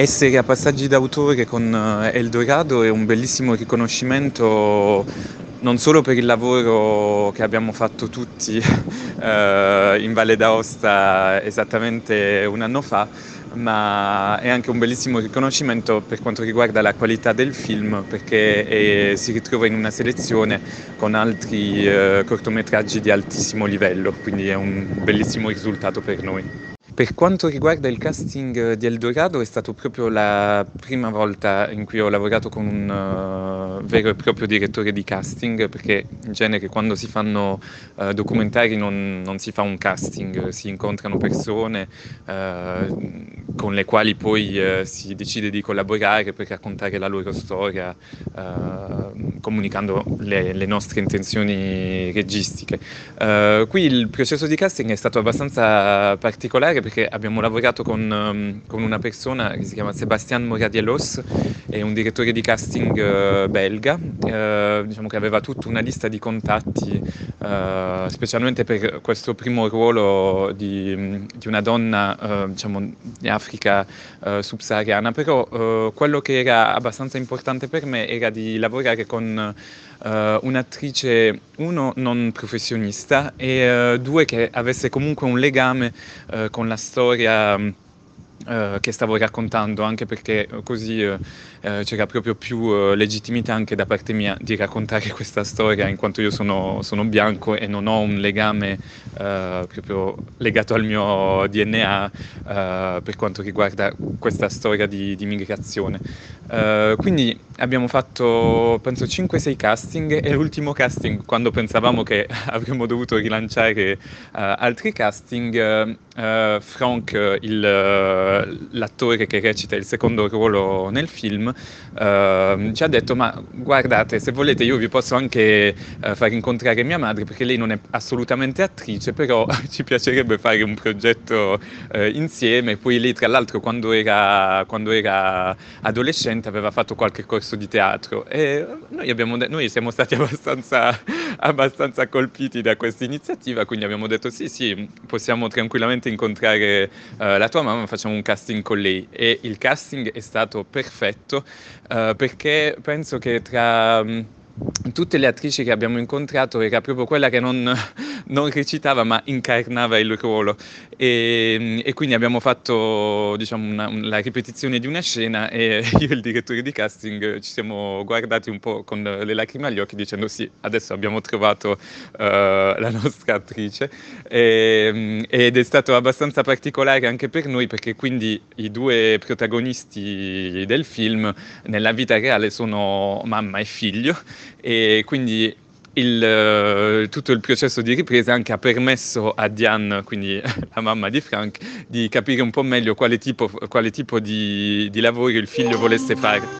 Essere a Passaggi d'autore con eh, Eldorado è un bellissimo riconoscimento non solo per il lavoro che abbiamo fatto tutti eh, in Valle d'Aosta esattamente un anno fa, ma è anche un bellissimo riconoscimento per quanto riguarda la qualità del film perché è, si ritrova in una selezione con altri eh, cortometraggi di altissimo livello, quindi è un bellissimo risultato per noi. Per quanto riguarda il casting di Eldorado è stato proprio la prima volta in cui ho lavorato con un uh, vero e proprio direttore di casting, perché in genere quando si fanno uh, documentari non, non, si fa un casting, si incontrano persone uh, con le quali poi si decide di collaborare per raccontare la loro storia, comunicando le, le, nostre intenzioni registiche. qui il processo di casting è stato abbastanza particolare perché abbiamo lavorato con, um, con, una persona che si chiama Sebastian Moradielos, è un direttore di casting uh, belga, uh, diciamo che aveva tutta una lista di contatti, uh, specialmente per questo primo ruolo di, di una donna diciamo, di Africa subsahariana, però quello che era abbastanza importante per me era di lavorare con Uh, un'attrice, uno, non professionista e uh, due, che avesse comunque un legame uh, con la storia uh, che stavo raccontando, anche perché così c'era proprio più legittimità anche da parte mia di raccontare questa storia, in quanto io sono, sono bianco e non ho un legame proprio legato al mio DNA per quanto riguarda questa storia di, di migrazione. Quindi abbiamo fatto penso 5-6 casting. E l'ultimo casting quando pensavamo che avremmo dovuto rilanciare uh, altri casting uh, Frank il, l'attore che recita il secondo ruolo nel film ci ha detto ma guardate se volete io vi posso anche far incontrare mia madre perché lei non è assolutamente attrice però ci piacerebbe fare un progetto insieme. Poi lei tra l'altro quando era, quando era adolescente aveva fatto qualche corso di teatro e noi, abbiamo, noi siamo stati abbastanza, abbastanza colpiti da questa iniziativa, quindi abbiamo detto sì, sì, possiamo tranquillamente incontrare uh, la tua mamma, facciamo un casting con lei. E il casting è stato perfetto uh, perché penso che tra... Um, tutte le attrici che abbiamo incontrato era proprio quella che non, non recitava ma incarnava il ruolo. E, e quindi abbiamo fatto diciamo, una, la ripetizione di una scena e io e il direttore di casting ci siamo guardati un po' con le lacrime agli occhi dicendo sì, adesso abbiamo trovato uh, la nostra attrice e, ed è stato abbastanza particolare anche per noi perché quindi i due protagonisti del film nella vita reale sono mamma e figlio. E quindi il, eh, tutto il processo di ripresa anche ha permesso a Diane, quindi la mamma di Frank, di capire un po' meglio quale tipo, quale tipo di, di lavoro il figlio volesse fare.